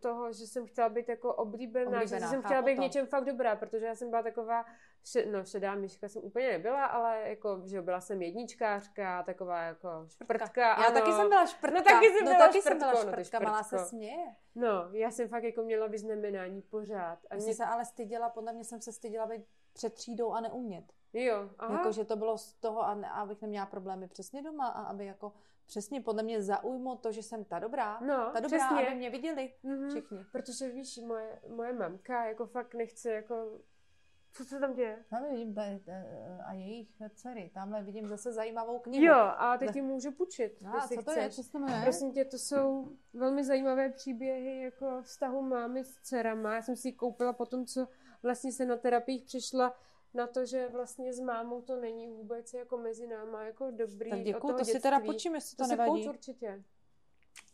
toho, že jsem chtěla být jako oblíbená, oblíbená že jsem chtěla být v něčem fakt dobrá, protože já jsem byla taková, še, no šedá myška jsem úplně nebyla, ale jako, že byla jsem jedničkářka, taková jako šprtka. Já ano. taky jsem byla šprtka. No taky jsem no, byla taky šprtko, jsem byla šprtka, no, malá se směje. No, já jsem fakt jako měla vyznamenání pořád. A mě... se ale styděla, podle mě jsem se styděla být před třídou a neumět. Jo, aha. Jako, že to bylo z toho, a ne, abych neměla problémy přesně doma a aby jako přesně podle mě zaujmo to, že jsem ta dobrá, no, ta dobrá, přesně. aby mě viděli mm-hmm. všichni. Protože víš, moje, moje mamka jako fakt nechce jako co se tam děje? Tam vidím tady, a jejich dcery. Tamhle vidím zase zajímavou knihu. Jo, a teď ti můžu půjčit. A co to chceš. je? Co to jmenuje? Prosím tě, to jsou velmi zajímavé příběhy jako vztahu mámy s dcerama. Já jsem si ji koupila po tom, co vlastně se na terapiích přišla na to, že vlastně s mámou to není vůbec jako mezi náma jako dobrý. Tak děkuju, to dětství. si teda počím, jestli to, to nevadí. To určitě.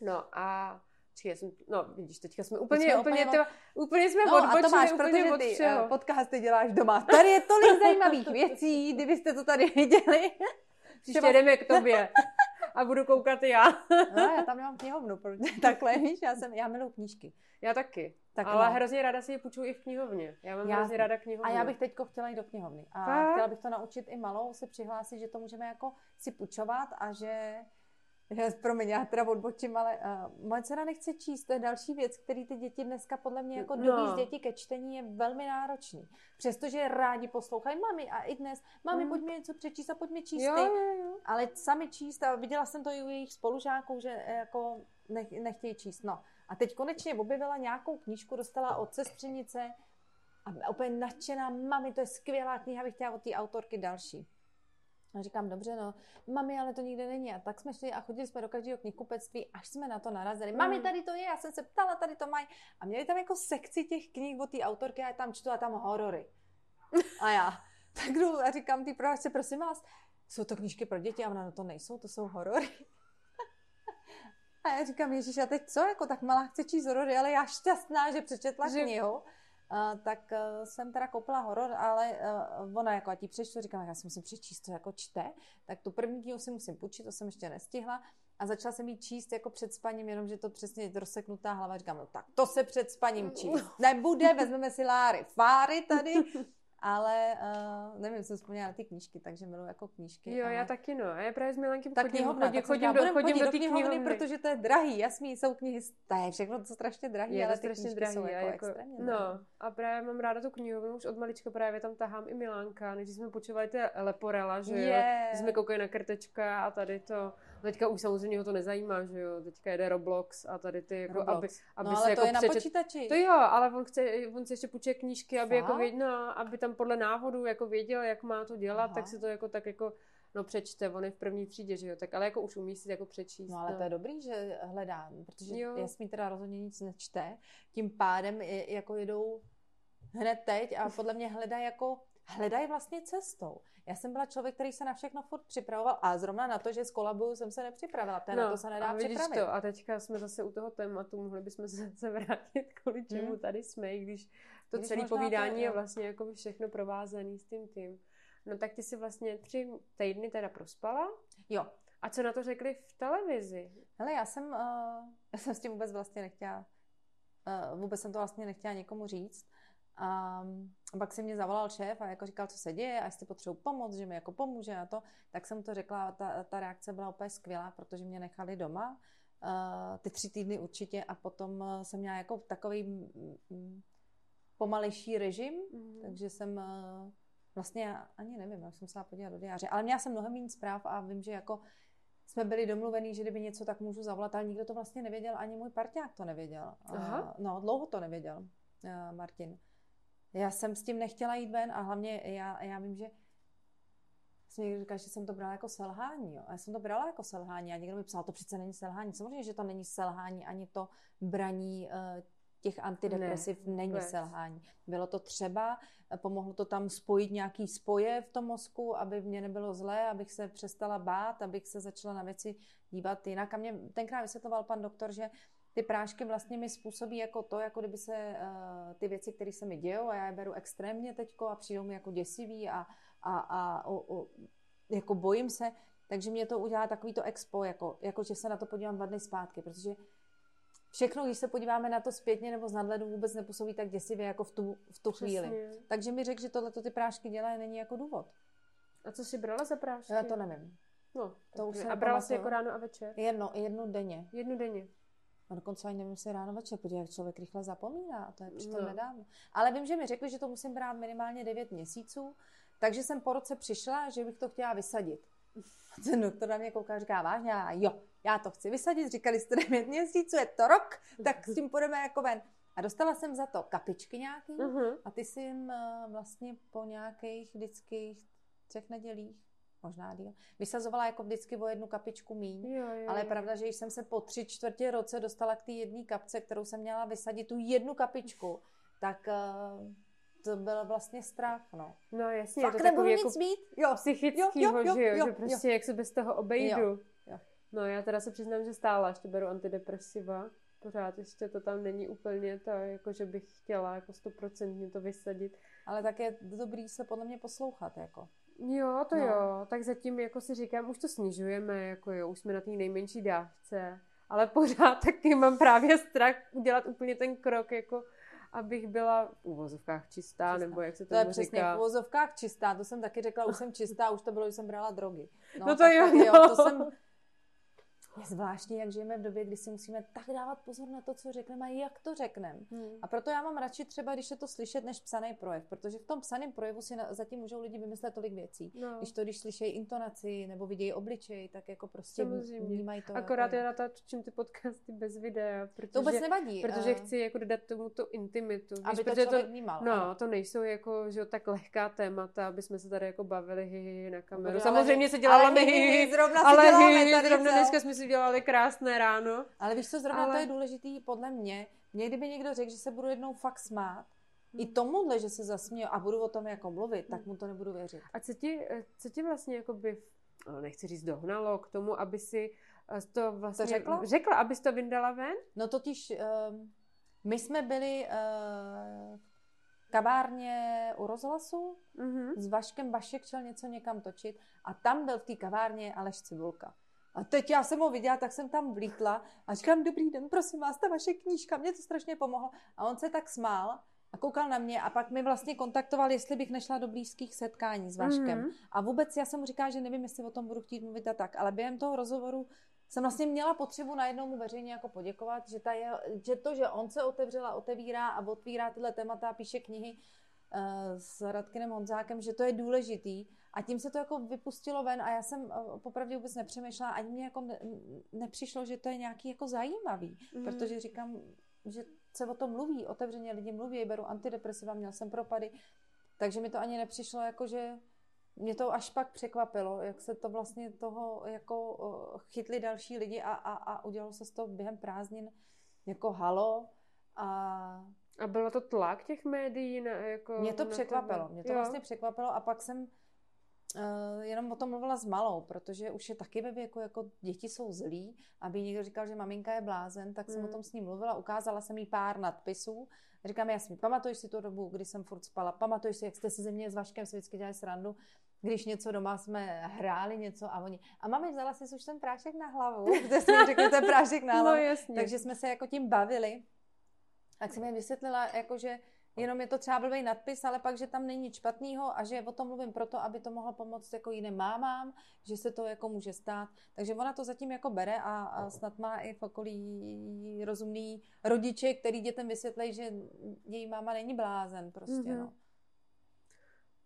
No a či jsem, no vidíš, teďka jsme úplně, jsme úplně, úplně, úplně jsme no, odbočili, a to máš, úplně protože ty uh, podcasty děláš doma. Tady je tolik zajímavých věcí, kdybyste to tady viděli. Příště jdeme k tobě a budu koukat já. no, já tam nemám knihovnu, protože takhle, víš, já, jsem, já miluji knížky. Já taky. Tak ale no. hrozně ráda si je půjčuji i v knihovně. Já mám já, hrozně ráda knihovnu. A já bych teďko chtěla jít do knihovny. A tak? chtěla bych to naučit i malou se přihlásit, že to můžeme jako si půjčovat a že promiň, já teda odbočím, ale uh, moje dcera nechce číst, to je další věc, který ty děti dneska podle mě jako no. z děti ke čtení je velmi náročný. Přestože rádi poslouchají mami a i dnes, mami, mm. pojď mi něco přečíst a pojď mi číst jo, jo, jo. Ale sami číst a viděla jsem to i u jejich spolužáků, že eh, jako nech, nechtějí číst. No. A teď konečně objevila nějakou knížku, dostala od sestřenice a úplně nadšená, mami, to je skvělá kniha, bych chtěla od té autorky další. A říkám, dobře, no, mami, ale to nikde není. A tak jsme šli a chodili jsme do každého knihkupectví, až jsme na to narazili. Mm. Mami, tady to je, já jsem se ptala, tady to mají. A měli tam jako sekci těch knih od té autorky a já tam čtu a tam horory. A já, tak jdu a říkám ty proč prosím vás, jsou to knížky pro děti a ona, no to nejsou, to jsou horory. a já říkám, Ježíš, a teď co, jako tak malá chce číst horory, ale já šťastná, že přečetla že... knihu tak uh, jsem teda koupila horor, ale uh, ona jako a ti přečtu, říkám, já si musím přečíst, to jako čte, tak tu první knihu si musím půjčit, to jsem ještě nestihla. A začala jsem jí číst jako před spaním, jenomže to přesně rozseknutá hlava, říkám, no tak to se před spaním číst. Nebude, vezmeme si Láry Fáry tady ale uh, nevím, jsem vzpomněla na ty knížky, takže miluji jako knížky. Jo, ale... já taky no. A já právě s Milankem tak chodím, knihovna, chodím, chodím, do, chodím do, do té knihovny, knihovny, protože to je drahý. Jasný, jsou knihy, to je všechno to strašně drahý, je ale to strašně drahý, jsou jako, jako extrémně No, a právě mám ráda tu knihovnu, už od malička právě tam tahám i Milánka, než jsme počívali ty Leporela, že yeah. jo, jsme koukali na krtečka a tady to. Teďka už samozřejmě ho to nezajímá, že jo, teďka jede Roblox a tady ty, jako, Roblox. aby, aby no, ale se to jako je přečet... na počítači. To jo, ale on, chce, on si ještě půjče knížky, aby, jako věděl, no, aby tam podle návodu jako věděl, jak má to dělat, Aha. tak si to jako tak jako no přečte, on je v první třídě, že jo, tak ale jako už umí si jako přečíst. No ale no. to je dobrý, že hledá, protože jo. Jasmín teda rozhodně nic nečte, tím pádem je, jako jedou hned teď a podle mě hledá jako hledají vlastně cestou. Já jsem byla člověk, který se na všechno furt připravoval a zrovna na to, že z kolabu jsem se nepřipravila. To no, na to se nedá a připravit. To. A teďka jsme zase u toho tématu, mohli bychom se zase vrátit, kvůli čemu hmm. tady jsme, i když to když celé povídání to, je vlastně jako všechno provázané s tím tím. No tak ty si vlastně tři týdny teda prospala. Jo. A co na to řekli v televizi? Hele, já jsem, uh, já jsem s tím vůbec vlastně nechtěla, uh, vůbec jsem to vlastně nechtěla někomu říct. A, a pak si mě zavolal šéf a jako říkal, co se děje a jestli potřebuji pomoc, že mi jako pomůže a to. Tak jsem to řekla a ta, ta reakce byla úplně skvělá, protože mě nechali doma. Uh, ty tři týdny určitě a potom jsem měla jako takový mm, pomalejší režim, mm. takže jsem uh, vlastně ani nevím, já jsem se podívat do diáře, ale měla jsem mnohem méně zpráv a vím, že jako jsme byli domluvení, že kdyby něco, tak můžu zavolat, ale nikdo to vlastně nevěděl, ani můj parťák to nevěděl. Aha. No, dlouho to nevěděl, Martin. Já jsem s tím nechtěla jít ven a hlavně já, já vím, že jsem někdo říkal, že jsem to brala jako selhání. Jo. A já jsem to brala jako selhání a někdo mi psal, to přece není selhání. Samozřejmě, že to není selhání ani to braní uh, těch antidepresiv ne, není vůbec. selhání. Bylo to třeba, pomohlo to tam spojit nějaký spoje v tom mozku, aby mě nebylo zlé, abych se přestala bát, abych se začala na věci dívat jinak. A mě tenkrát vysvětloval pan doktor, že ty prášky vlastně mi způsobí jako to, jako kdyby se uh, ty věci, které se mi dějou a já je beru extrémně teďko a přijdou mi jako děsivý a, a, a o, o, jako bojím se, takže mě to udělá takový to expo, jako, jako že se na to podívám dva dny zpátky, protože všechno, když se podíváme na to zpětně nebo z nadhledu, vůbec nepůsobí tak děsivě jako v tu, v tu chvíli. Takže mi řekl, že tohle ty prášky dělají, není jako důvod. A co jsi brala za prášky? Já to nevím. No, to už a brala jsi jako ráno a večer? Jedno, jednu denně. Jednu denně. A dokonce ani nevím, jestli ráno večer, protože člověk rychle zapomíná, a to je přitom no. nedávno. Ale vím, že mi řekli, že to musím brát minimálně 9 měsíců, takže jsem po roce přišla, že bych to chtěla vysadit. Ten doktor na mě kouká a říká, vážně? A jo, já to chci vysadit, říkali jste 9 měsíců, je to rok, tak s tím půjdeme jako ven. A dostala jsem za to kapičky nějaký uh-huh. a ty si jim uh, vlastně po nějakých vždycky třech nedělích, možná díl, vysazovala jako vždycky o jednu kapičku míň. Jo, jo, ale je pravda, že jsem se po tři čtvrtě roce dostala k té jedné kapce, kterou jsem měla vysadit, tu jednu kapičku, tak uh, to byl vlastně strach, no. No jasně, Fakt je to takový jako nic mít? Jo. psychickýho, jo, jo, jo, že jo, jo, že prostě jo. jak se bez toho obejdu. Jo, jo. No já teda se přiznám, že stále ještě beru antidepresiva. Pořád ještě to tam není úplně to, jako že bych chtěla jako stoprocentně to vysadit. Ale tak je dobrý se podle mě poslouchat, jako. Jo, to no. jo. Tak zatím jako si říkám, už to snižujeme, jako jo, už jsme na té nejmenší dávce. Ale pořád taky mám právě strach udělat úplně ten krok, jako abych byla v uvozovkách čistá, čistá. nebo jak se to říká. To je přesně v uvozovkách čistá, to jsem taky řekla, už jsem čistá, už to bylo, že jsem brala drogy. No, no to jo, no. jo, to jsem, je zvláštní, jak žijeme v době, kdy si musíme tak dávat pozor na to, co řekneme a jak to řekneme. Hmm. A proto já mám radši třeba, když je to slyšet, než psaný projev, protože v tom psaném projevu si na, zatím můžou lidi vymyslet tolik věcí. No. Když to, když slyšejí intonaci nebo vidějí obličej, tak jako prostě vnímají to. Akorát jako... já natáčím ty podcasty bez videa, protože, to vůbec nevadí. Protože chci jako dodat tomu tu intimitu. Aby víš, to protože to, vnímal. No, to nejsou jako, že tak lehká témata, aby jsme se tady jako bavili hi, hi, na kameru. Samozřejmě se dělala ale, hi, hi, zrovna ale hi, hi, zrovna dneska jsme si dělali krásně krásné ráno. Ale víš co, zrovna ale... to je důležitý podle mě. Mě kdyby někdo řekl, že se budu jednou fakt smát, hmm. i tomuhle, že se zasměju a budu o tom jako mluvit, tak mu to nebudu věřit. A co ti, co ti vlastně jako by, no, nechci říct dohnalo k tomu, aby si eh, to vlastně... To řekla? Řekla, abys to vyndala ven? No totiž um, my jsme byli uh, v kavárně u rozhlasu, mm-hmm. s Vaškem Vašek šel něco někam točit a tam byl v té kavárně Aleš Cibulka. A teď já jsem ho viděla, tak jsem tam vlítla a říkám, dobrý den, prosím vás, ta vaše knížka, mě to strašně pomohlo. A on se tak smál a koukal na mě a pak mi vlastně kontaktoval, jestli bych nešla do blízkých setkání s Vaškem. Mm-hmm. A vůbec já jsem mu říkala, že nevím, jestli o tom budu chtít mluvit a tak, ale během toho rozhovoru jsem vlastně měla potřebu najednou mu veřejně jako poděkovat, že, ta je, že to, že on se otevřela, otevírá a otvírá tyhle témata, píše knihy uh, s Radkinem Honzákem, že to je důležitý a tím se to jako vypustilo ven a já jsem eh, popravdě vůbec nepřemýšlela, ani mě jako ne, nepřišlo, že to je nějaký jako zajímavý, mm. protože říkám, že se o tom mluví, otevřeně lidi mluví, beru antidepresiva, měl jsem propady, takže mi to ani nepřišlo jako, že mě to až pak překvapilo, jak se to vlastně toho jako eh, chytli další lidi a, a, a udělalo se z toho během prázdnin jako halo a A bylo to tlak těch médií? Na, jako mě to překvapilo. Mě to jo. vlastně překvapilo a pak jsem uh, jenom o tom mluvila s malou, protože už je taky ve věku, jako děti jsou zlí, aby někdo říkal, že maminka je blázen, tak jsem mm. o tom s ní mluvila, ukázala jsem jí pár nadpisů. Říkám, jasně, pamatuješ si tu dobu, kdy jsem furt spala, pamatuješ si, jak jste si ze mě s Vaškem si vždycky dělali srandu, když něco doma jsme hráli něco a oni, a mami vzala si už ten prášek na hlavu, kde jsme řekli ten prášek na no, hlavu, no, jasně. takže jsme se jako tím bavili. Tak jsem jim vysvětlila, jako že jenom je to třeba blbý nadpis, ale pak, že tam není nic špatného a že o tom mluvím proto, aby to mohlo pomoct jako jiným mámám, že se to jako může stát. Takže ona to zatím jako bere a, a snad má i v okolí rozumný rodiče, který dětem vysvětlí, že její máma není blázen prostě, mm-hmm. no.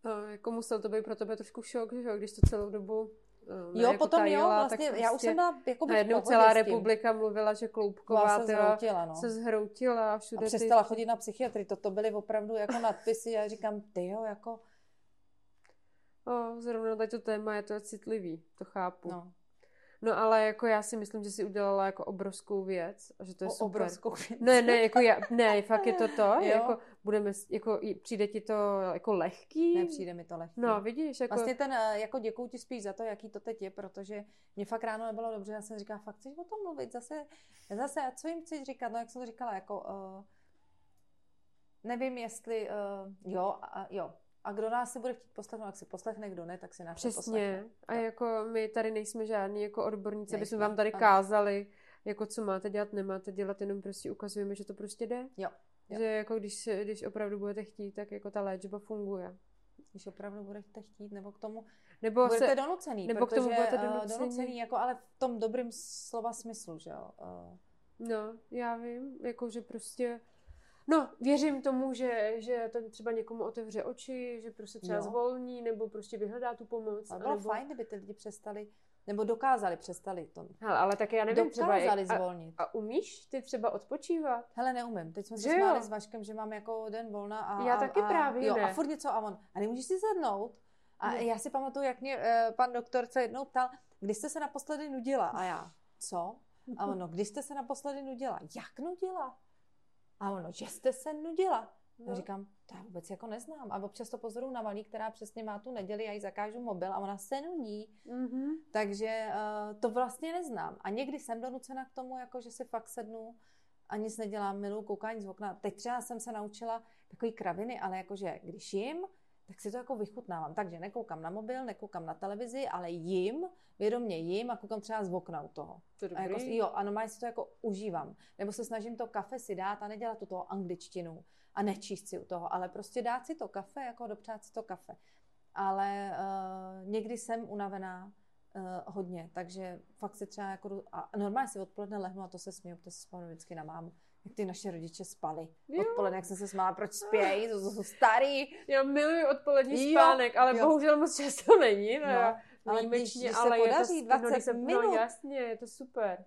No, jako musel to být pro tebe trošku šok, že jo, když to celou dobu Um, jo, jako potom tajila, jo, vlastně, prostě já už prostě jsem byla jako Najednou celá republika mluvila, že Kloubková se zhroutila, no. se zhroutila všude. A přestala ty... chodit na psychiatry, toto byly opravdu jako nadpisy, já říkám, ty jo, jako... O, zrovna tady to téma je to citlivý, to chápu. No. No ale jako já si myslím, že si udělala jako obrovskou věc a že to je o, super. Obrovskou věc. Ne, ne, jako já, ne, fakt je to to, jako budeme, jako přijde ti to jako lehký? Nepřijde mi to lehký. No, vidíš, jako... Vlastně ten, eh, jako děkuju ti spíš za to, jaký to teď je, protože mě fakt ráno nebylo dobře, já jsem říkala, fakt chceš o tom mluvit, zase, zase, a co jim chceš říkat, no jak jsem to říkala, jako, uh, nevím, jestli, uh, jo, uh, jo, a kdo nás si bude chtít poslechnout, jak si poslechne, kdo ne, tak si nás Přesně. poslechne. A jako my tady nejsme žádní jako odborníci, aby jsme vám tady kázali, jako co máte dělat, nemáte dělat, jenom prostě ukazujeme, že to prostě jde. Jo. jo. Že jako když, když opravdu budete chtít, tak jako ta léčba funguje. Když opravdu budete chtít, nebo k tomu nebo budete se, donucený, nebo protože, k tomu budete eh, donucený. donucený, jako ale v tom dobrým slova smyslu, že jo. Uh. No, já vím, jako že prostě No, věřím tomu, že, že to třeba někomu otevře oči, že prostě třeba jo. zvolní, nebo prostě vyhledá tu pomoc. Ale bylo nebo... fajn, kdyby ty lidi přestali, nebo dokázali, přestali to. Hele, ale tak já nevím, dokázali třeba, zvolnit. A, a umíš ty třeba odpočívat? Hele, neumím. Teď jsme se smáli s Vaškem, že mám jako den volna a... Já a, taky a, právě jo, ne. a furt něco a on, a nemůžeš si sednout? A ne. já si pamatuju, jak mě uh, pan doktorce jednou ptal, kdy jste se naposledy nudila? A já, co? A ono, kdy jste se naposledy nudila? Jak nudila? A ono, že jste se nudila. No. Říkám, to já vůbec jako neznám. A občas to pozoruju na malý, která přesně má tu neděli, já jí zakážu mobil a ona se nudí. Mm-hmm. Takže uh, to vlastně neznám. A někdy jsem donucena k tomu, jako že si fakt sednu a nic nedělám, milu koukání z okna. Teď třeba jsem se naučila takový kraviny, ale jakože když jim, tak si to jako vychutnávám. Takže nekoukám na mobil, nekoukám na televizi, ale jim, vědomě jim a koukám třeba z okna u toho. To a jako, jo, a normálně si to jako užívám. Nebo se snažím to kafe si dát a nedělat tu toho angličtinu a nečíst si u toho, ale prostě dát si to kafe, jako dopřát si to kafe. Ale uh, někdy jsem unavená uh, hodně, takže fakt si třeba jako, a normálně si odpoledne lehnu a to se směju, protože se vzpomínám vždycky na mámu jak ty naše rodiče spali. Jo. Odpoledne, jak jsem se smála, proč spějí, to jsou starý. Já miluji odpolední jo. spánek, ale jo. bohužel moc často není. No, no ale když, když ale se podaří je to, 20 no, se, minut. No jasně, je to super.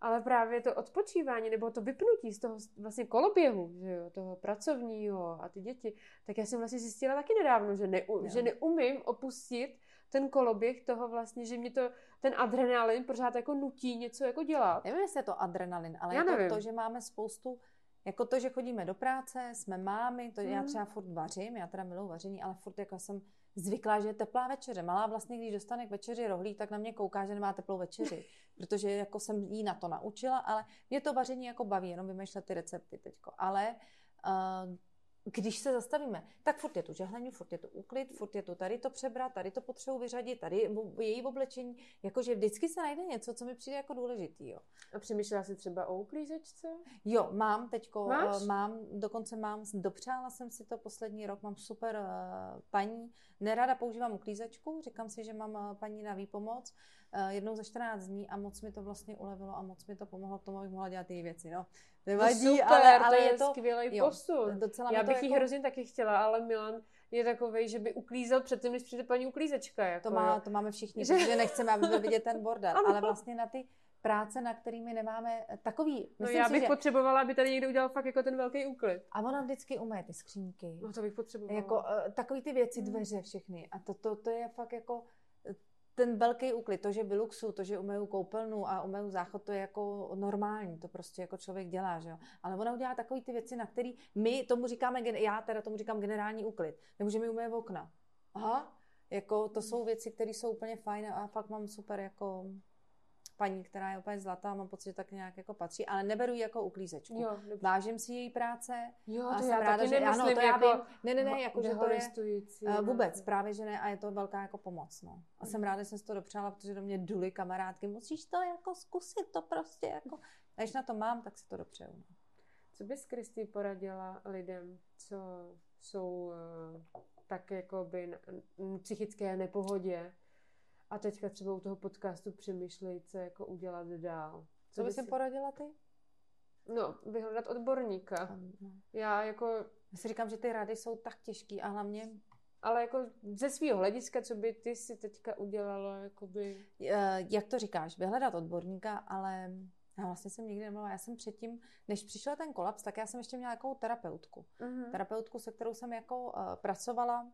Ale právě to odpočívání nebo to vypnutí z toho vlastně koloběhu, že jo, toho pracovního a ty děti, tak já jsem vlastně zjistila taky nedávno, že, ne, že neumím opustit ten koloběh toho vlastně, že mě to, ten adrenalin pořád jako nutí něco jako dělat. Nevím, jestli je to adrenalin, ale já jako nevím. to, že máme spoustu, jako to, že chodíme do práce, jsme mámy, to hmm. já třeba furt vařím, já teda miluji vaření, ale furt jako jsem zvyklá, že je teplá večeře. Malá vlastně, když dostane k večeři rohlí, tak na mě kouká, že nemá teplou večeři, protože jako jsem jí na to naučila, ale mě to vaření jako baví, jenom vymýšlet ty recepty teďko. Ale uh, když se zastavíme, tak furt je tu žehlení, furt je tu úklid, furt je tu tady to přebrat, tady to potřebuji vyřadit, tady její oblečení, jakože vždycky se najde něco, co mi přijde jako důležitý. Jo. A přemýšlela jsi třeba o uklízečce? Jo, mám teďko, Máš? mám, dokonce mám, dopřála jsem si to poslední rok, mám super uh, paní, nerada používám uklízečku, říkám si, že mám uh, paní na výpomoc, jednou za 14 dní a moc mi to vlastně ulevilo a moc mi to pomohlo k tomu, abych mohla dělat její věci. No. Nevadí, no super, ale, ale to je, je to skvělý posun. Docela Já bych ji jako... hrozně taky chtěla, ale Milan je takový, že by uklízel předtím, než přijde paní uklízečka. Jako, to, má, to máme všichni, že... protože nechceme, aby byl vidět ten bordel. ale vlastně na ty práce, na kterými nemáme takový. No já bych si, že... potřebovala, aby tady někdo udělal fakt jako ten velký úklid. A ona vždycky umé ty skřínky. No to bych potřebovala. Jako uh, takový ty věci, dveře všechny. A to, to, to je fakt jako ten velký úklid, to, že vyluxu, to, že umeju koupelnu a umeju záchod, to je jako normální, to prostě jako člověk dělá, že jo. Ale ona udělá takové ty věci, na které my tomu říkáme, já teda tomu říkám generální úklid, nebo že mi umeje okna. Aha, jako to jsou věci, které jsou úplně fajn a fakt mám super jako paní, která je úplně zlatá, mám pocit, že tak nějak jako patří, ale neberu ji jako uklízečku. Jo, Vážím si její práce. Jo, to a jsem já ráda, že ano, to já jako vím. Ne, ne, ne, jako, že to je uh, vůbec, právě, že ne, a je to velká jako pomoc, no. A jsem ráda, že jsem si to dopřála, protože do mě duly kamarádky, musíš to jako zkusit, to prostě jako, a když na to mám, tak si to dopřeju. No. Co bys, Kristý, poradila lidem, co jsou uh, tak jako by na, psychické nepohodě, a teďka třeba u toho podcastu přemýšlej, co jako udělat dál. Co, co bys si poradila ty? No, vyhledat odborníka. No. Já jako... Já si říkám, že ty rady jsou tak těžký a hlavně... Ale jako ze svého hlediska, co by ty si teďka udělala, jakoby... Jak to říkáš? Vyhledat odborníka, ale já vlastně jsem nikdy nemluvila. Já jsem předtím, než přišel ten kolaps, tak já jsem ještě měla jakou terapeutku. Uh-huh. Terapeutku, se kterou jsem jako uh, pracovala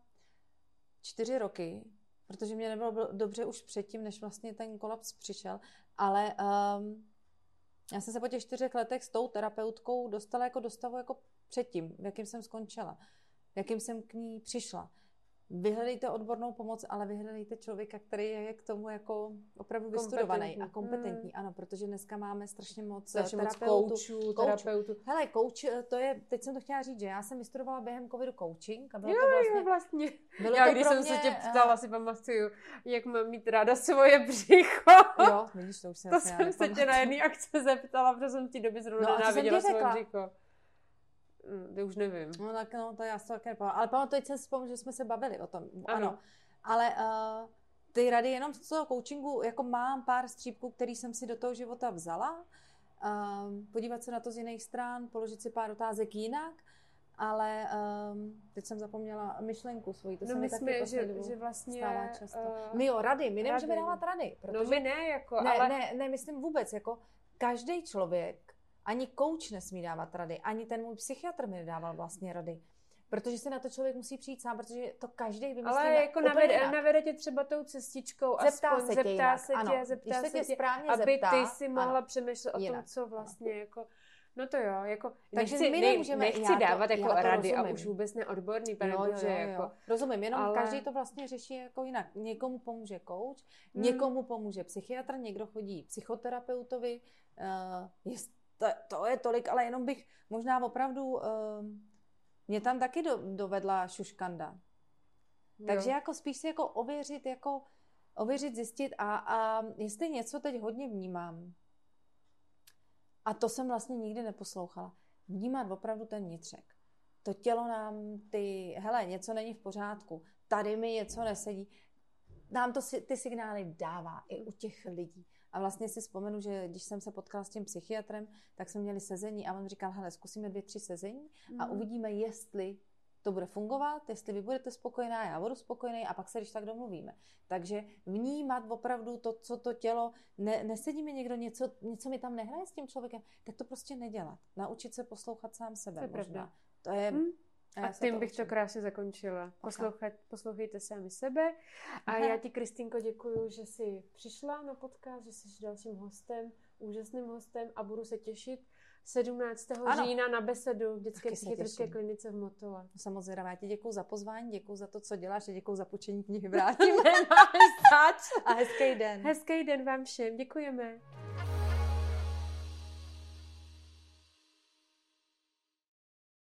čtyři roky protože mě nebylo dobře už předtím, než vlastně ten kolaps přišel, ale um, já jsem se po těch čtyřech letech s tou terapeutkou dostala jako do stavu jako předtím, v jakým jsem skončila, v jakým jsem k ní přišla. Vyhledejte odbornou pomoc, ale vyhledejte člověka, který je k tomu jako opravdu vystudovaný a kompetentní. Hmm. Ano, protože dneska máme strašně moc strašně terapeutů. Moc koučů, terapeutů. Hele, coach, eh, to je, teď jsem to chtěla říct, že já jsem vystudovala během covidu coaching. A bylo jo, to vlastně, jo, vlastně. Bylo já to když jsem mě, se tě eh, ptala, uh, si pamatuju, jak mám mít ráda svoje břicho. Jo, vidíš, to už jsem To jsem se tě na jedné akce zeptala, protože jsem ti doby zrovna no, nenáviděla svoje břicho. Mm, už nevím. No tak no, to já si také nepamatuji. Ale pamatuju, teď jsem vzpomněl, že jsme se bavili o tom. Ano. ano. Ale uh, ty rady jenom z toho coachingu, jako mám pár střípků, který jsem si do toho života vzala. Um, podívat se na to z jiných stran, položit si pár otázek jinak, ale um, teď jsem zapomněla myšlenku svoji, to no se mi taky že, že vlastně stává často. Uh, my jo, rady, my nemůžeme dávat rady. Protože, no my ne, jako, ne, ale... Ne, ne, myslím vůbec, jako každý člověk ani kouč nesmí dávat rady, ani ten můj psychiatr mi nedával vlastně rady. Protože se na to člověk musí přijít sám, protože to každý vymyslí Ale jako navede, navede tě třeba tou cestičkou, zeptá aspoň, se tě, zeptá se tě, ano, zeptá se, tě, správně aby zeptá, ty si mohla ano, přemýšlet o tom, co vlastně ano. jako No to jo, jako Takže nechci, my nemůžeme, nechci já dávat to, jako já rady rozumím. a už vůbec neodborný, jo, jako. Rozumím, jenom ale... každý to vlastně řeší jako jinak. Někomu pomůže kouč, hmm. někomu pomůže psychiatr, někdo chodí psychoterapeutovi, uh, je to, to je tolik, ale jenom bych možná opravdu, uh, mě tam taky do, dovedla šuškanda. Jo. Takže jako spíš si jako ověřit, jako ověřit, zjistit a, a jestli něco teď hodně vnímám, a to jsem vlastně nikdy neposlouchala, vnímat opravdu ten vnitřek. To tělo nám ty, hele, něco není v pořádku, tady mi něco nesedí, nám to ty signály dává i u těch lidí. A vlastně si vzpomenu, že když jsem se potkala s tím psychiatrem, tak jsme měli sezení a on říkal, hele, zkusíme dvě, tři sezení a mm. uvidíme, jestli to bude fungovat, jestli vy budete spokojená, já budu spokojený a pak se když tak domluvíme. Takže vnímat opravdu to, co to tělo, ne, nesedí mi někdo něco, něco mi tam nehraje s tím člověkem, tak to prostě nedělat. Naučit se poslouchat sám sebe to je možná. Pravda. To je, hmm. A, a tím to bych učím. to krásně zakončila. Poslouchat, poslouchejte sami sebe. A Aha. já ti, Kristýnko, děkuji, že jsi přišla na podcast, že jsi dalším hostem, úžasným hostem a budu se těšit 17. Ano. října na besedu v dětské psychiatrické klinice v Motole. No, samozřejmě, já ti děkuji za pozvání, děkuji za to, co děláš a děkuji za počení knihy Vrátíme. A hezký den. Hezký den vám všem, děkujeme.